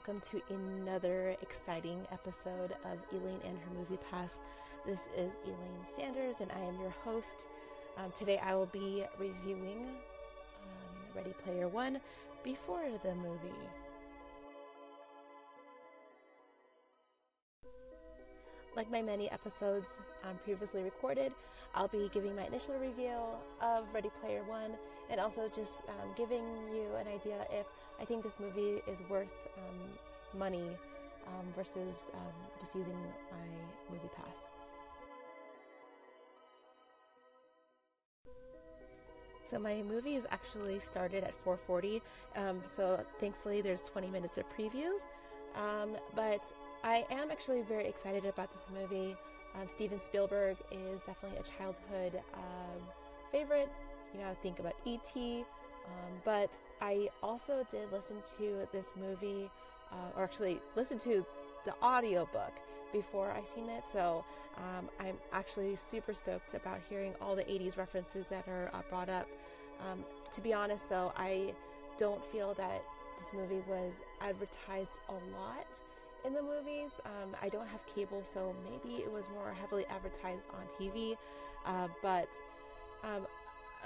welcome to another exciting episode of Elaine and her movie pass. This is Elaine Sanders, and I am your host. Um, today I will be reviewing um, Ready Player One before the movie. Like my many episodes um, previously recorded, I'll be giving my initial review of Ready Player One and also just um, giving you an idea if I think this movie is worth um, money um, versus um, just using my movie pass. So my movie is actually started at 4:40. Um, so thankfully, there's 20 minutes of previews. But I am actually very excited about this movie. Um, Steven Spielberg is definitely a childhood um, favorite. You know, think about E.T. Um, but I also did listen to this movie, uh, or actually listen to the audiobook before I seen it. So um, I'm actually super stoked about hearing all the 80s references that are uh, brought up. Um, to be honest, though, I don't feel that this movie was advertised a lot in the movies. Um, I don't have cable, so maybe it was more heavily advertised on TV. Uh, but um,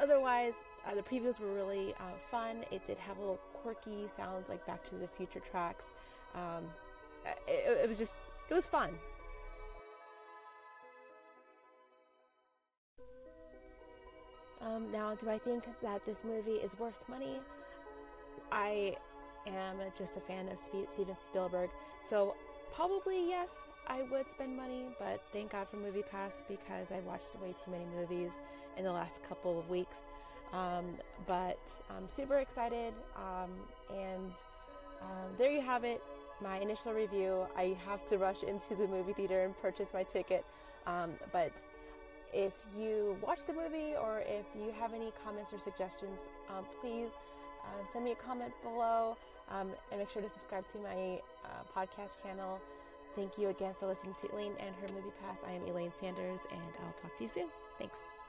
otherwise, uh, the previews were really uh, fun. It did have little quirky sounds like Back to the Future tracks. Um, it, it was just, it was fun. Um, now, do I think that this movie is worth money? I am just a fan of Steven Spielberg, so probably yes, I would spend money, but thank God for Movie Pass because I watched way too many movies in the last couple of weeks. Um, but I'm super excited, um, and um, there you have it. My initial review. I have to rush into the movie theater and purchase my ticket, um, but if you watch the movie or if you have any comments or suggestions, um, please um, send me a comment below um, and make sure to subscribe to my uh, podcast channel. Thank you again for listening to Elaine and her movie pass. I am Elaine Sanders, and I'll talk to you soon. Thanks.